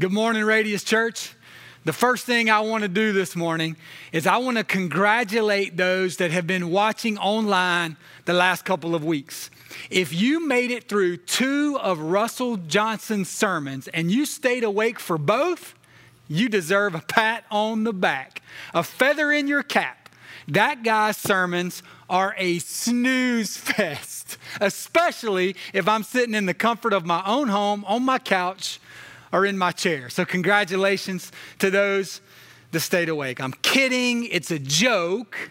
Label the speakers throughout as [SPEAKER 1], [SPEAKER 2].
[SPEAKER 1] Good morning, Radius Church. The first thing I want to do this morning is I want to congratulate those that have been watching online the last couple of weeks. If you made it through two of Russell Johnson's sermons and you stayed awake for both, you deserve a pat on the back, a feather in your cap. That guy's sermons are a snooze fest, especially if I'm sitting in the comfort of my own home on my couch are in my chair. So, congratulations to those that stayed awake. I'm kidding, it's a joke.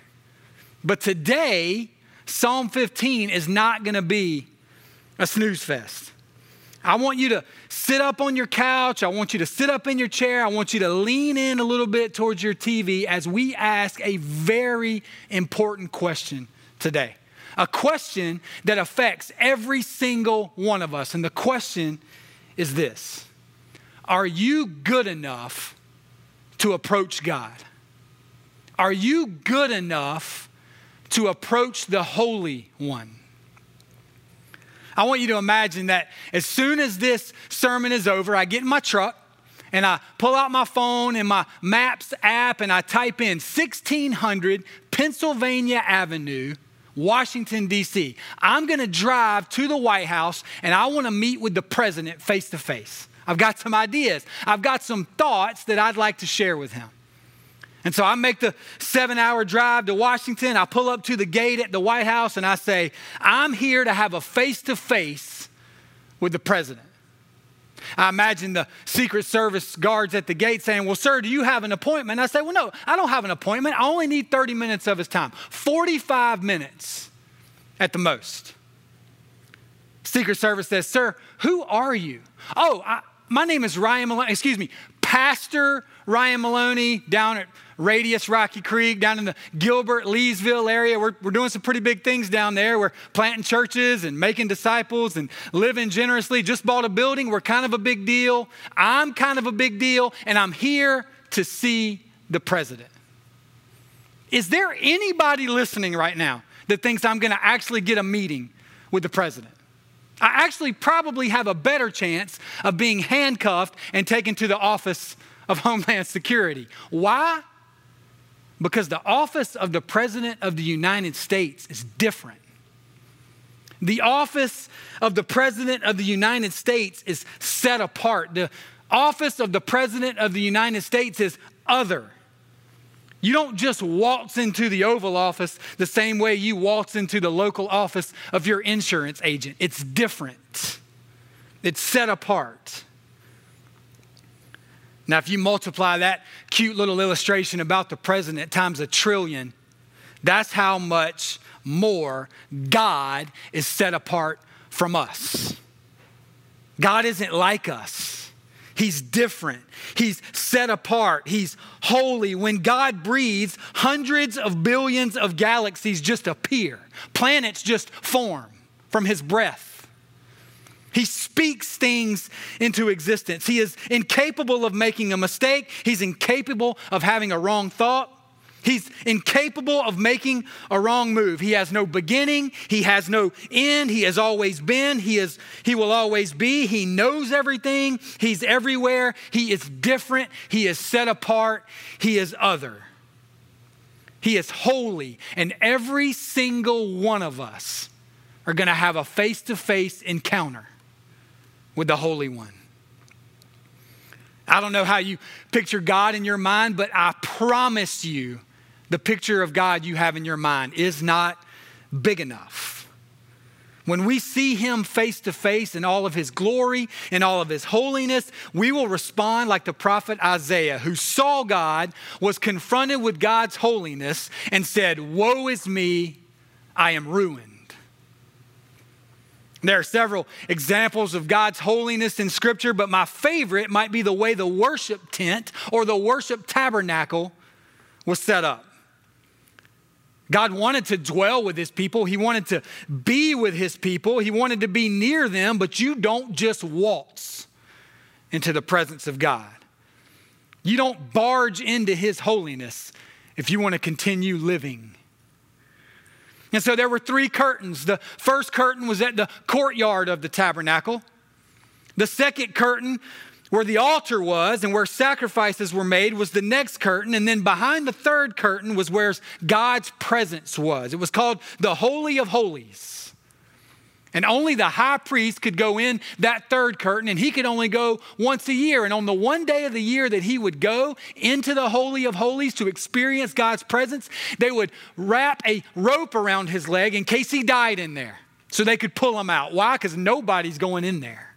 [SPEAKER 1] But today, Psalm 15 is not going to be a snooze fest. I want you to sit up on your couch. I want you to sit up in your chair. I want you to lean in a little bit towards your TV as we ask a very important question today. A question that affects every single one of us. And the question is this are you good enough to approach God? Are you good enough to approach the Holy One? I want you to imagine that as soon as this sermon is over, I get in my truck and I pull out my phone and my Maps app and I type in 1600 Pennsylvania Avenue, Washington, D.C. I'm gonna drive to the White House and I wanna meet with the president face to face. I've got some ideas. I've got some thoughts that I'd like to share with him. And so I make the seven hour drive to Washington. I pull up to the gate at the White House and I say, I'm here to have a face to face with the president. I imagine the Secret Service guards at the gate saying, Well, sir, do you have an appointment? I say, Well, no, I don't have an appointment. I only need 30 minutes of his time, 45 minutes at the most. Secret Service says, Sir, who are you? Oh, I, my name is Ryan Maloney, excuse me, Pastor Ryan Maloney down at Radius Rocky Creek, down in the Gilbert, Leesville area. We're, we're doing some pretty big things down there. We're planting churches and making disciples and living generously. Just bought a building. We're kind of a big deal. I'm kind of a big deal, and I'm here to see the president. Is there anybody listening right now that thinks I'm going to actually get a meeting with the president? I actually probably have a better chance of being handcuffed and taken to the office of Homeland Security. Why? Because the office of the President of the United States is different. The office of the President of the United States is set apart. The office of the President of the United States is other. You don't just waltz into the Oval Office the same way you waltz into the local office of your insurance agent. It's different, it's set apart. Now, if you multiply that cute little illustration about the president times a trillion, that's how much more God is set apart from us. God isn't like us. He's different. He's set apart. He's holy. When God breathes, hundreds of billions of galaxies just appear, planets just form from His breath. He speaks things into existence. He is incapable of making a mistake. He's incapable of having a wrong thought. He's incapable of making a wrong move. He has no beginning, he has no end. He has always been, he is he will always be. He knows everything. He's everywhere. He is different. He is set apart. He is other. He is holy, and every single one of us are going to have a face-to-face encounter with the Holy One. I don't know how you picture God in your mind, but I promise you the picture of God you have in your mind is not big enough. When we see him face to face in all of his glory and all of his holiness, we will respond like the prophet Isaiah, who saw God, was confronted with God's holiness, and said, Woe is me, I am ruined. There are several examples of God's holiness in Scripture, but my favorite might be the way the worship tent or the worship tabernacle was set up. God wanted to dwell with his people. He wanted to be with his people. He wanted to be near them, but you don't just waltz into the presence of God. You don't barge into his holiness if you want to continue living. And so there were three curtains. The first curtain was at the courtyard of the tabernacle. The second curtain where the altar was and where sacrifices were made was the next curtain. And then behind the third curtain was where God's presence was. It was called the Holy of Holies. And only the high priest could go in that third curtain, and he could only go once a year. And on the one day of the year that he would go into the Holy of Holies to experience God's presence, they would wrap a rope around his leg in case he died in there so they could pull him out. Why? Because nobody's going in there.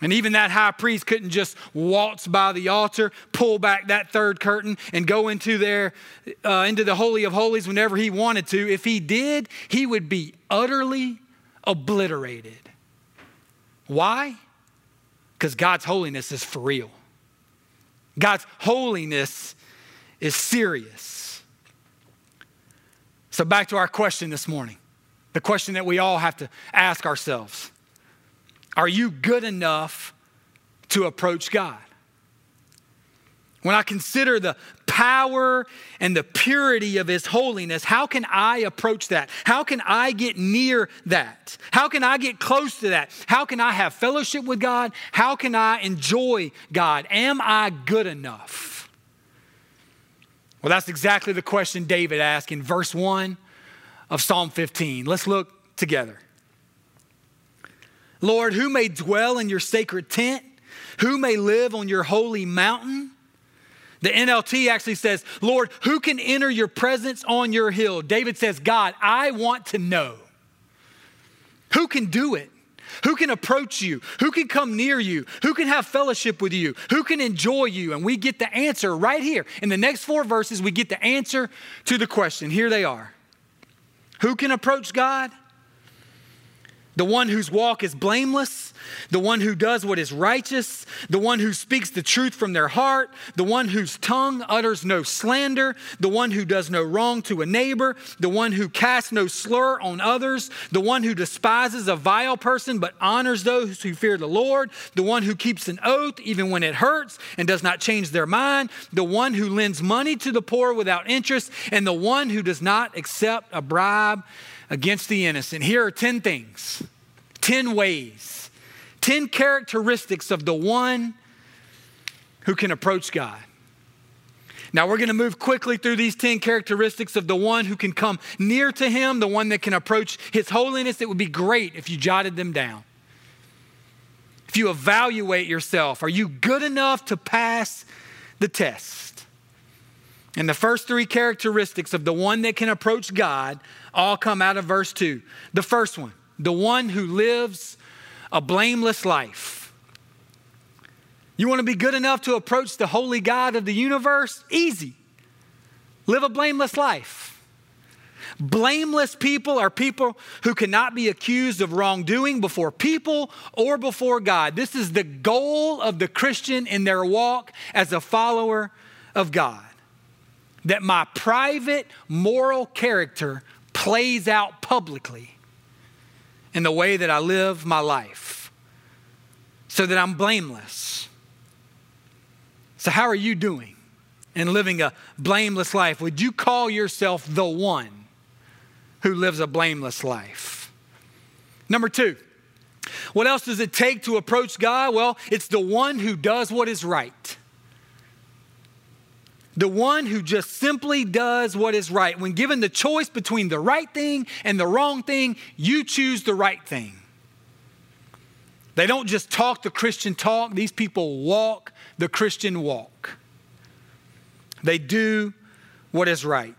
[SPEAKER 1] And even that high priest couldn't just waltz by the altar, pull back that third curtain, and go into there, uh, into the holy of holies whenever he wanted to. If he did, he would be utterly obliterated. Why? Because God's holiness is for real. God's holiness is serious. So back to our question this morning, the question that we all have to ask ourselves. Are you good enough to approach God? When I consider the power and the purity of His holiness, how can I approach that? How can I get near that? How can I get close to that? How can I have fellowship with God? How can I enjoy God? Am I good enough? Well, that's exactly the question David asked in verse 1 of Psalm 15. Let's look together. Lord, who may dwell in your sacred tent? Who may live on your holy mountain? The NLT actually says, Lord, who can enter your presence on your hill? David says, God, I want to know. Who can do it? Who can approach you? Who can come near you? Who can have fellowship with you? Who can enjoy you? And we get the answer right here. In the next four verses, we get the answer to the question. Here they are Who can approach God? The one whose walk is blameless, the one who does what is righteous, the one who speaks the truth from their heart, the one whose tongue utters no slander, the one who does no wrong to a neighbor, the one who casts no slur on others, the one who despises a vile person but honors those who fear the Lord, the one who keeps an oath even when it hurts and does not change their mind, the one who lends money to the poor without interest, and the one who does not accept a bribe against the innocent. Here are 10 things, 10 ways, 10 characteristics of the one who can approach God. Now, we're going to move quickly through these 10 characteristics of the one who can come near to him, the one that can approach his holiness. It would be great if you jotted them down. If you evaluate yourself, are you good enough to pass the test? And the first three characteristics of the one that can approach God all come out of verse 2. The first one, the one who lives a blameless life. You want to be good enough to approach the holy God of the universe? Easy. Live a blameless life. Blameless people are people who cannot be accused of wrongdoing before people or before God. This is the goal of the Christian in their walk as a follower of God. That my private moral character plays out publicly in the way that I live my life so that I'm blameless. So, how are you doing in living a blameless life? Would you call yourself the one who lives a blameless life? Number two, what else does it take to approach God? Well, it's the one who does what is right. The one who just simply does what is right. When given the choice between the right thing and the wrong thing, you choose the right thing. They don't just talk the Christian talk, these people walk the Christian walk. They do what is right.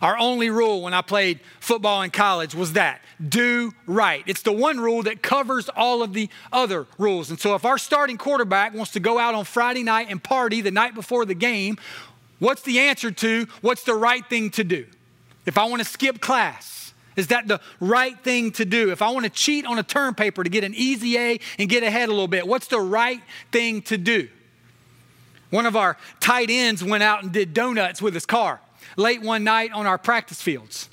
[SPEAKER 1] Our only rule when I played football in college was that do right. It's the one rule that covers all of the other rules. And so if our starting quarterback wants to go out on Friday night and party the night before the game, what's the answer to what's the right thing to do? If I want to skip class, is that the right thing to do? If I want to cheat on a term paper to get an easy A and get ahead a little bit, what's the right thing to do? One of our tight ends went out and did donuts with his car late one night on our practice fields.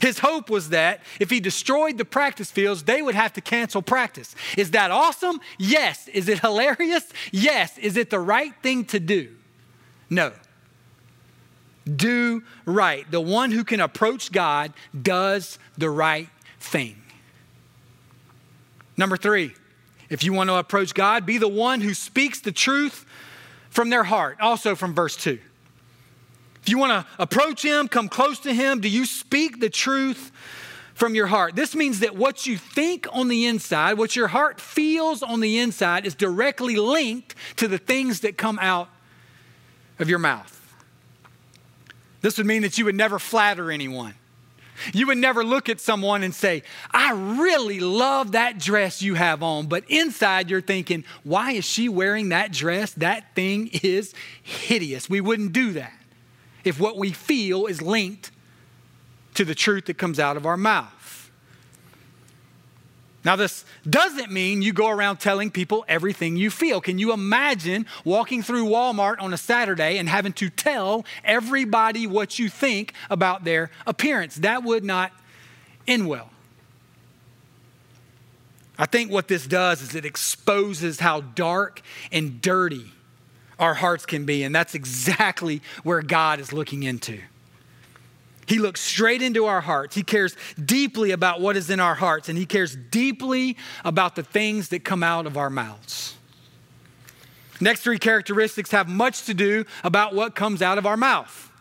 [SPEAKER 1] His hope was that if he destroyed the practice fields, they would have to cancel practice. Is that awesome? Yes. Is it hilarious? Yes. Is it the right thing to do? No. Do right. The one who can approach God does the right thing. Number three, If you want to approach God, be the one who speaks the truth from their heart, also from verse 2. If you want to approach Him, come close to Him, do you speak the truth from your heart? This means that what you think on the inside, what your heart feels on the inside, is directly linked to the things that come out of your mouth. This would mean that you would never flatter anyone. You would never look at someone and say, I really love that dress you have on. But inside you're thinking, why is she wearing that dress? That thing is hideous. We wouldn't do that if what we feel is linked to the truth that comes out of our mouth. Now, this doesn't mean you go around telling people everything you feel. Can you imagine walking through Walmart on a Saturday and having to tell everybody what you think about their appearance? That would not end well. I think what this does is it exposes how dark and dirty our hearts can be, and that's exactly where God is looking into. He looks straight into our hearts. He cares deeply about what is in our hearts, and He cares deeply about the things that come out of our mouths. Next three characteristics have much to do about what comes out of our mouth.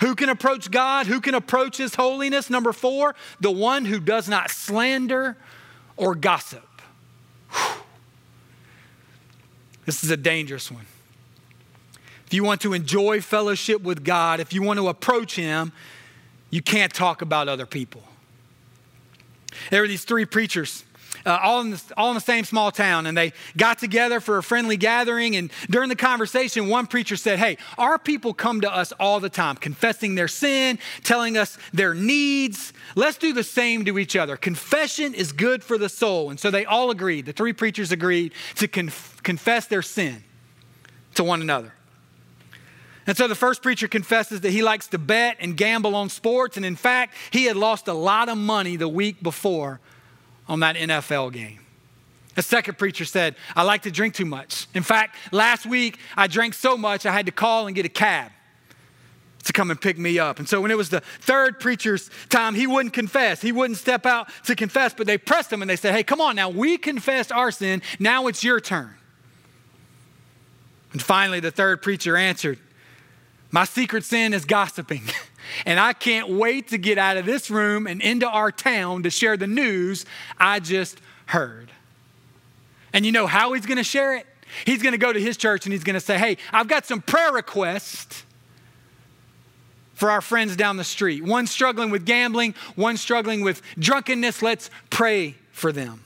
[SPEAKER 1] Who can approach God? Who can approach His holiness? Number four, the one who does not slander or gossip. Whew. This is a dangerous one if you want to enjoy fellowship with God, if you want to approach Him, you can't talk about other people. There were these three preachers. Uh, all, in the, all in the same small town, and they got together for a friendly gathering. And during the conversation, one preacher said, Hey, our people come to us all the time, confessing their sin, telling us their needs. Let's do the same to each other. Confession is good for the soul. And so they all agreed, the three preachers agreed to conf- confess their sin to one another. And so the first preacher confesses that he likes to bet and gamble on sports. And in fact, he had lost a lot of money the week before on that NFL game. The second preacher said, I like to drink too much. In fact, last week I drank so much I had to call and get a cab to come and pick me up. And so when it was the third preacher's time, he wouldn't confess. He wouldn't step out to confess, but they pressed him and they said, Hey, come on now, we confessed our sin. Now it's your turn. And finally, the third preacher answered, my secret sin is gossiping. And I can't wait to get out of this room and into our town to share the news I just heard. And you know how he's going to share it? He's going to go to his church and he's going to say, Hey, I've got some prayer requests for our friends down the street. One struggling with gambling, one struggling with drunkenness. Let's pray for them.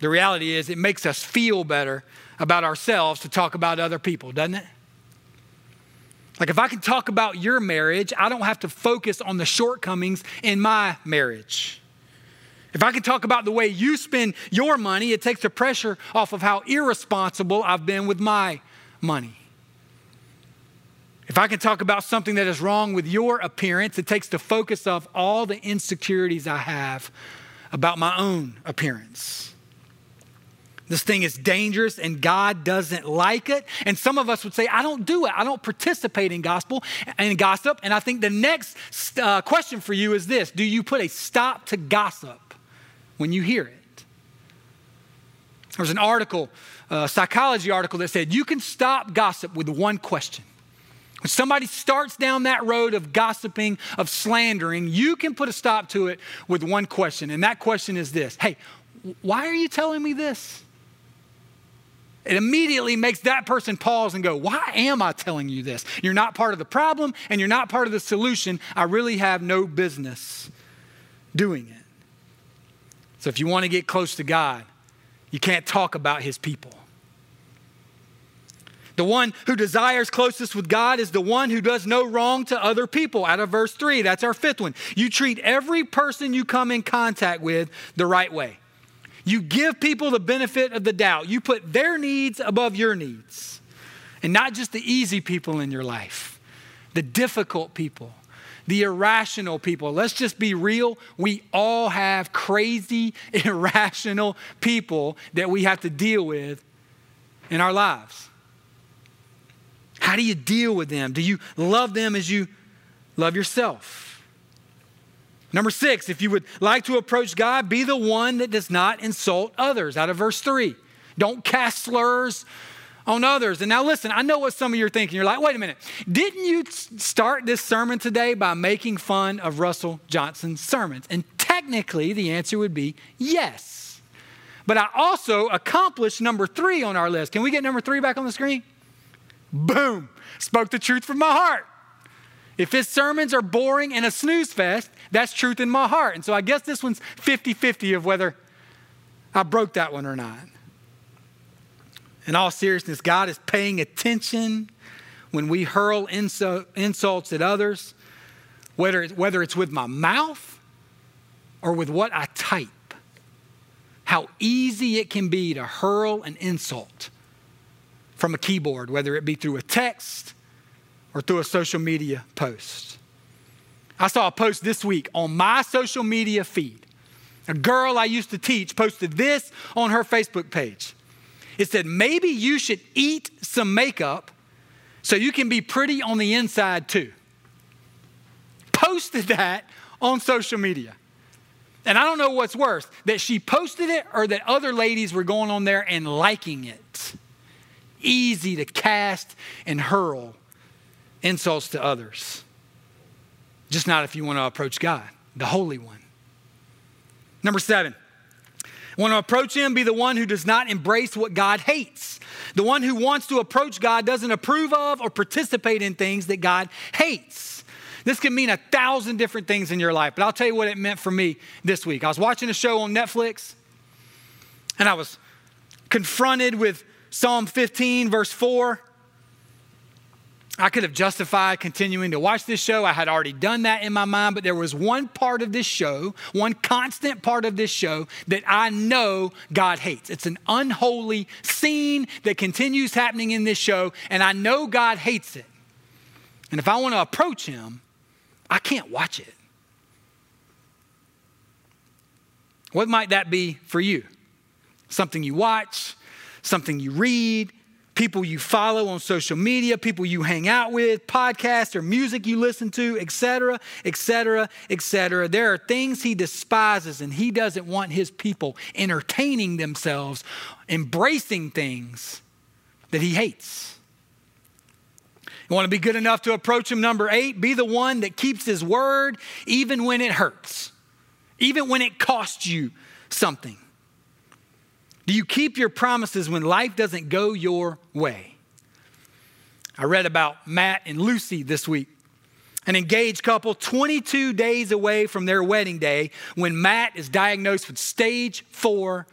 [SPEAKER 1] The reality is, it makes us feel better about ourselves to talk about other people, doesn't it? Like, if I can talk about your marriage, I don't have to focus on the shortcomings in my marriage. If I can talk about the way you spend your money, it takes the pressure off of how irresponsible I've been with my money. If I can talk about something that is wrong with your appearance, it takes the focus off all the insecurities I have about my own appearance. This thing is dangerous and God doesn't like it. And some of us would say, I don't do it. I don't participate in gospel and gossip. And I think the next uh, question for you is this Do you put a stop to gossip when you hear it? There was an article, a psychology article that said you can stop gossip with one question. When somebody starts down that road of gossiping, of slandering, you can put a stop to it with one question. And that question is this Hey, why are you telling me this? It immediately makes that person pause and go, Why am I telling you this? You're not part of the problem and you're not part of the solution. I really have no business doing it. So if you want to get close to God, you can't talk about his people. The one who desires closest with God is the one who does no wrong to other people. Out of verse 3, that's our fifth one. You treat every person you come in contact with the right way. You give people the benefit of the doubt. You put their needs above your needs. And not just the easy people in your life, the difficult people, the irrational people. Let's just be real. We all have crazy, irrational people that we have to deal with in our lives. How do you deal with them? Do you love them as you love yourself? Number six, if you would like to approach God, be the one that does not insult others, out of verse three. Don't cast slurs on others. And now, listen, I know what some of you are thinking. You're like, wait a minute, didn't you start this sermon today by making fun of Russell Johnson's sermons? And technically, the answer would be yes. But I also accomplished number three on our list. Can we get number three back on the screen? Boom, spoke the truth from my heart. If his sermons are boring and a snooze fest, that's truth in my heart. And so I guess this one's 50 50 of whether I broke that one or not. In all seriousness, God is paying attention when we hurl insults at others, whether it's, whether it's with my mouth or with what I type. How easy it can be to hurl an insult from a keyboard, whether it be through a text or through a social media post. I saw a post this week on my social media feed. A girl I used to teach posted this on her Facebook page. It said, maybe you should eat some makeup so you can be pretty on the inside too. Posted that on social media. And I don't know what's worse that she posted it or that other ladies were going on there and liking it. Easy to cast and hurl insults to others. Just not if you want to approach God, the Holy One. Number seven, Want to approach Him? Be the one who does not embrace what God hates. The one who wants to approach God doesn't approve of or participate in things that God hates. This can mean a thousand different things in your life, but I'll tell you what it meant for me this week. I was watching a show on Netflix and I was confronted with Psalm 15, verse 4. I could have justified continuing to watch this show. I had already done that in my mind, but there was one part of this show, one constant part of this show that I know God hates. It's an unholy scene that continues happening in this show, and I know God hates it. And if I want to approach Him, I can't watch it. What might that be for you? Something you watch, something you read, people you follow on social media, people you hang out with, podcasts or music you listen to, etc., etc., etc. There are things he despises, and he doesn't want his people entertaining themselves, embracing things that he hates. You want to be good enough to approach him? Number eight, be the one that keeps his word even when it hurts, even when it costs you something. Do you keep your promises when life doesn't go your way? I read about Matt and Lucy this week, an engaged couple 22 days away from their wedding day when Matt is diagnosed with stage four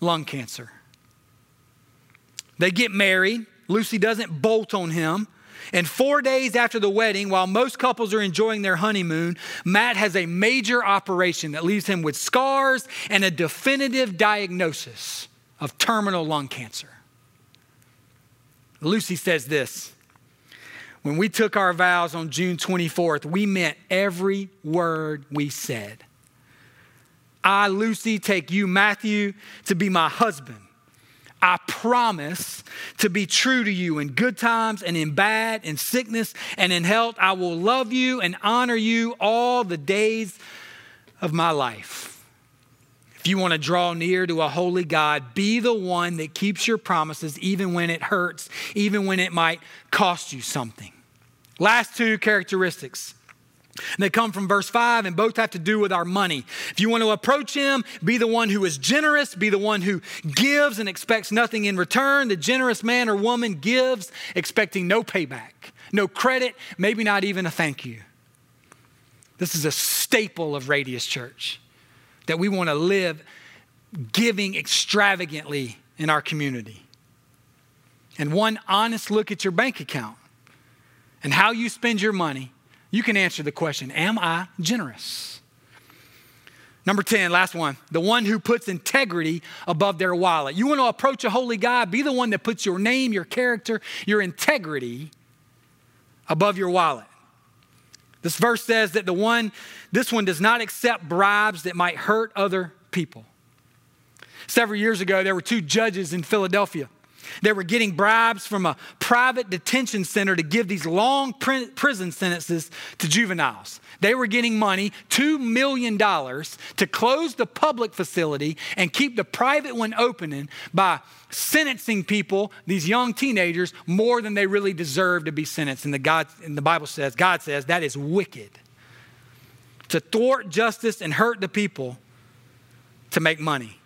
[SPEAKER 1] lung cancer. They get married. Lucy doesn't bolt on him. And four days after the wedding, while most couples are enjoying their honeymoon, Matt has a major operation that leaves him with scars and a definitive diagnosis of terminal lung cancer. Lucy says this When we took our vows on June 24th, we meant every word we said. I, Lucy, take you, Matthew, to be my husband. I promise to be true to you in good times and in bad, in sickness and in health. I will love you and honor you all the days of my life. If you want to draw near to a holy God, be the one that keeps your promises even when it hurts, even when it might cost you something. Last two characteristics. They come from verse 5 and both have to do with our money. If you want to approach him, be the one who is generous, be the one who gives and expects nothing in return. The generous man or woman gives expecting no payback, no credit, maybe not even a thank you. This is a staple of Radius Church that we want to live giving extravagantly in our community. And one honest look at your bank account and how you spend your money, you can answer the question Am I generous? Number 10, last one, the one who puts integrity above their wallet. You want to approach a holy God, be the one that puts your name, your character, your integrity above your wallet. This verse says that the one, this one does not accept bribes that might hurt other people. Several years ago, there were two judges in Philadelphia. They were getting bribes from a private detention center to give these long prison sentences to juveniles. They were getting money, $2 million, to close the public facility and keep the private one opening by sentencing people, these young teenagers, more than they really deserve to be sentenced. And the, God, and the Bible says, God says, that is wicked. To thwart justice and hurt the people to make money.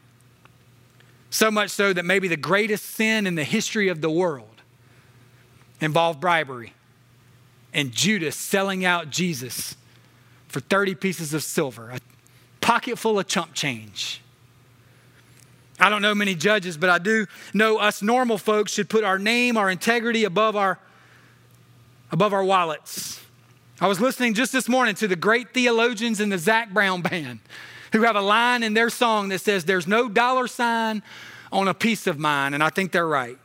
[SPEAKER 1] So much so that maybe the greatest sin in the history of the world involved bribery and Judas selling out Jesus for 30 pieces of silver, a pocket full of chump change. I don't know many judges, but I do know us normal folks should put our name, our integrity above our above our wallets. I was listening just this morning to the great theologians in the Zac Brown band who have a line in their song that says, There's no dollar sign on a piece of mine. And I think they're right.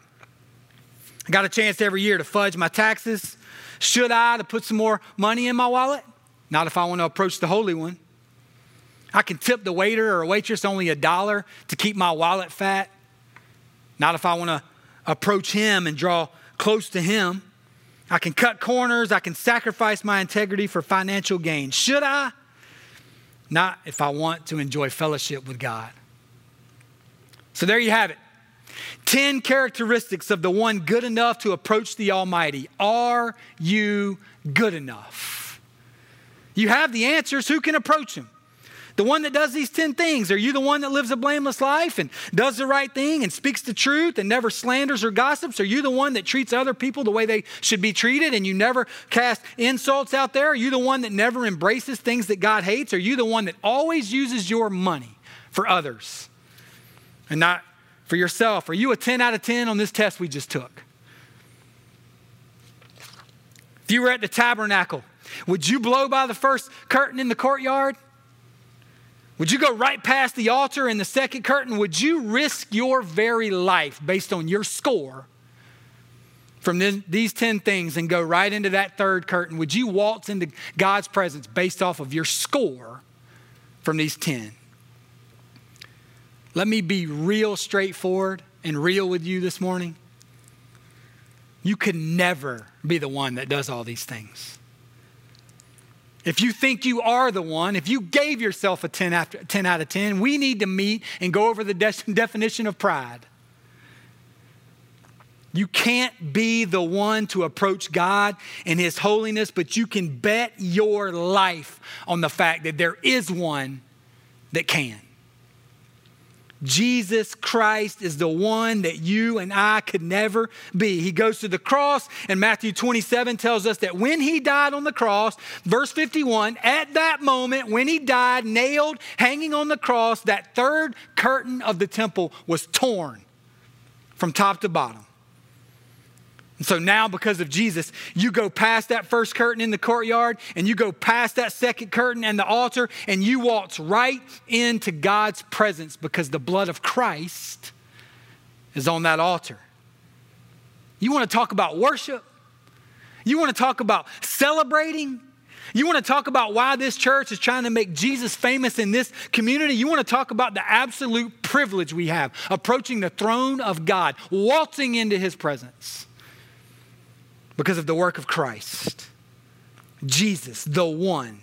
[SPEAKER 1] I got a chance every year to fudge my taxes. Should I to put some more money in my wallet? Not if I want to approach the Holy One. I can tip the waiter or waitress only a dollar to keep my wallet fat. Not if I want to approach him and draw close to him. I can cut corners. I can sacrifice my integrity for financial gain. Should I? Not if I want to enjoy fellowship with God. So there you have it 10 characteristics of the one good enough to approach the Almighty. Are you good enough? You have the answers. Who can approach Him? The one that does these 10 things. Are you the one that lives a blameless life and does the right thing and speaks the truth and never slanders or gossips? Are you the one that treats other people the way they should be treated and you never cast insults out there? Are you the one that never embraces things that God hates? Are you the one that always uses your money for others and not for yourself? Are you a 10 out of 10 on this test we just took? If you were at the tabernacle, would you blow by the first curtain in the courtyard? Would you go right past the altar in the second curtain? Would you risk your very life based on your score from these 10 things and go right into that third curtain? Would you waltz into God's presence based off of your score from these 10? Let me be real straightforward and real with you this morning. You could never be the one that does all these things. If you think you are the one, if you gave yourself a 10, after, 10 out of 10, we need to meet and go over the de- definition of pride. You can't be the one to approach God and His holiness, but you can bet your life on the fact that there is one that can. Jesus Christ is the one that you and I could never be. He goes to the cross, and Matthew 27 tells us that when he died on the cross, verse 51, at that moment when he died, nailed, hanging on the cross, that third curtain of the temple was torn from top to bottom. So now, because of Jesus, you go past that first curtain in the courtyard and you go past that second curtain and the altar and you waltz right into God's presence because the blood of Christ is on that altar. You want to talk about worship? You want to talk about celebrating? You want to talk about why this church is trying to make Jesus famous in this community? You want to talk about the absolute privilege we have approaching the throne of God, waltzing into his presence because of the work of Christ. Jesus, the one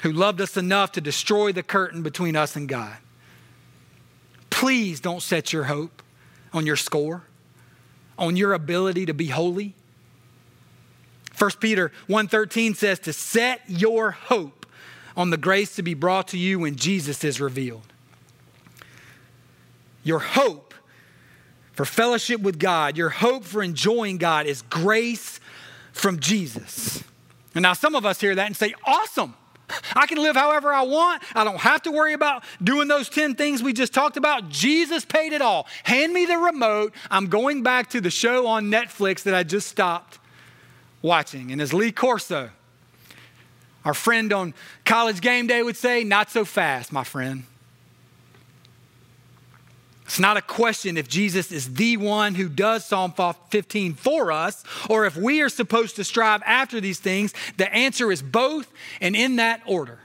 [SPEAKER 1] who loved us enough to destroy the curtain between us and God. Please don't set your hope on your score, on your ability to be holy. 1 Peter 1:13 says to set your hope on the grace to be brought to you when Jesus is revealed. Your hope for fellowship with God, your hope for enjoying God is grace from Jesus. And now some of us hear that and say, awesome. I can live however I want. I don't have to worry about doing those 10 things we just talked about. Jesus paid it all. Hand me the remote. I'm going back to the show on Netflix that I just stopped watching. And as Lee Corso, our friend on college game day, would say, not so fast, my friend. It's not a question if Jesus is the one who does Psalm 15 for us or if we are supposed to strive after these things. The answer is both and in that order.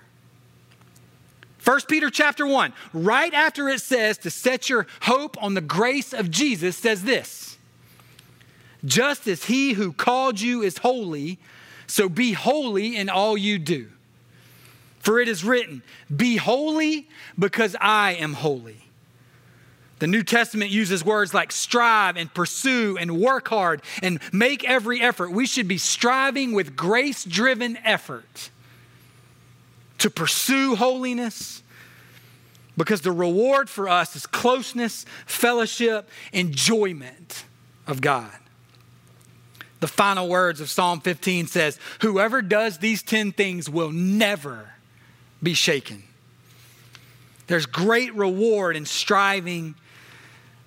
[SPEAKER 1] 1 Peter chapter 1, right after it says to set your hope on the grace of Jesus, says this Just as he who called you is holy, so be holy in all you do. For it is written, Be holy because I am holy. The New Testament uses words like strive and pursue and work hard and make every effort. We should be striving with grace driven effort to pursue holiness because the reward for us is closeness, fellowship, enjoyment of God. The final words of Psalm 15 says, Whoever does these 10 things will never be shaken. There's great reward in striving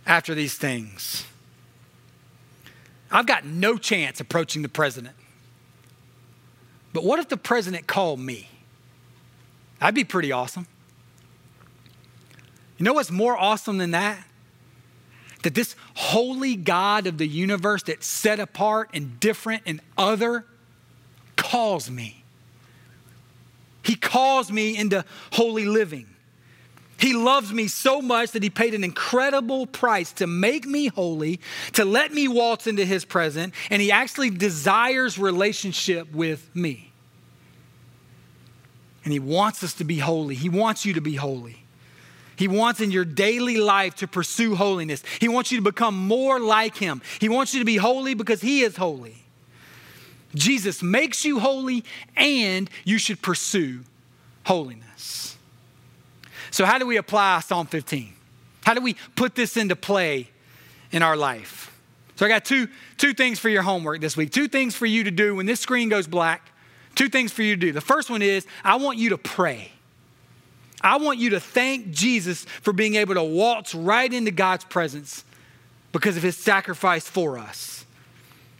[SPEAKER 1] after these things. I've got no chance approaching the president. But what if the president called me? That'd be pretty awesome. You know what's more awesome than that? That this holy God of the universe that's set apart and different and other calls me. He calls me into holy living. He loves me so much that he paid an incredible price to make me holy, to let me waltz into his presence, and he actually desires relationship with me. And he wants us to be holy. He wants you to be holy. He wants in your daily life to pursue holiness. He wants you to become more like him. He wants you to be holy because he is holy. Jesus makes you holy, and you should pursue holiness. So, how do we apply Psalm 15? How do we put this into play in our life? So, I got two, two things for your homework this week, two things for you to do when this screen goes black. Two things for you to do. The first one is I want you to pray. I want you to thank Jesus for being able to waltz right into God's presence because of his sacrifice for us.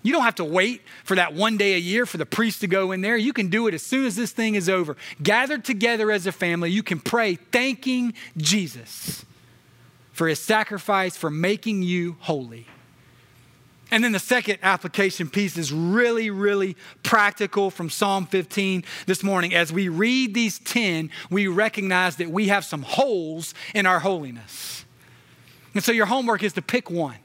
[SPEAKER 1] You don't have to wait for that one day a year for the priest to go in there. You can do it as soon as this thing is over. Gathered together as a family, you can pray thanking Jesus for his sacrifice, for making you holy. And then the second application piece is really, really practical from Psalm 15 this morning. As we read these 10, we recognize that we have some holes in our holiness. And so your homework is to pick one.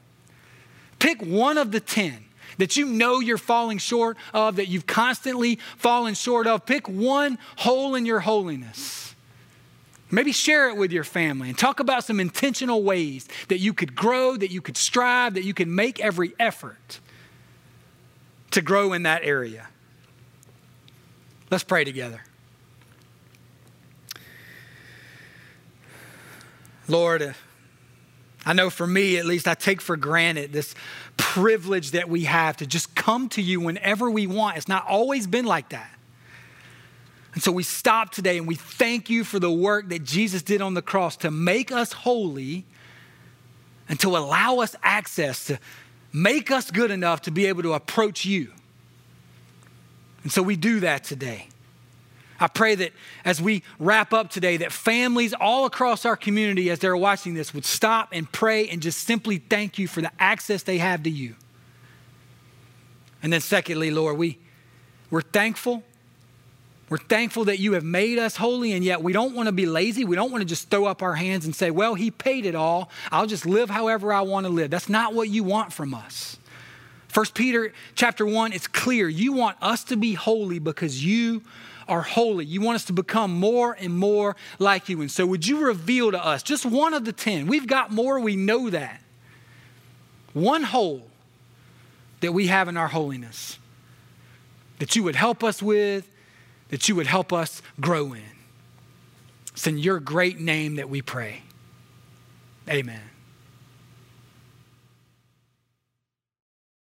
[SPEAKER 1] Pick one of the 10 that you know you're falling short of, that you've constantly fallen short of. Pick one hole in your holiness. Maybe share it with your family and talk about some intentional ways that you could grow, that you could strive, that you can make every effort to grow in that area. Let's pray together. Lord, I know for me, at least, I take for granted this privilege that we have to just come to you whenever we want. It's not always been like that. And so we stop today and we thank you for the work that Jesus did on the cross to make us holy and to allow us access, to make us good enough to be able to approach you. And so we do that today. I pray that as we wrap up today, that families all across our community, as they're watching this, would stop and pray and just simply thank you for the access they have to you. And then, secondly, Lord, we, we're thankful we're thankful that you have made us holy, and yet we don't want to be lazy. We don't want to just throw up our hands and say, Well, He paid it all. I'll just live however I want to live. That's not what you want from us. First Peter chapter 1, it's clear. You want us to be holy because you are holy. You want us to become more and more like you. And so, would you reveal to us just one of the 10? We've got more, we know that. One hole that we have in our holiness that you would help us with that you would help us grow in. It's in your great name that we pray. Amen.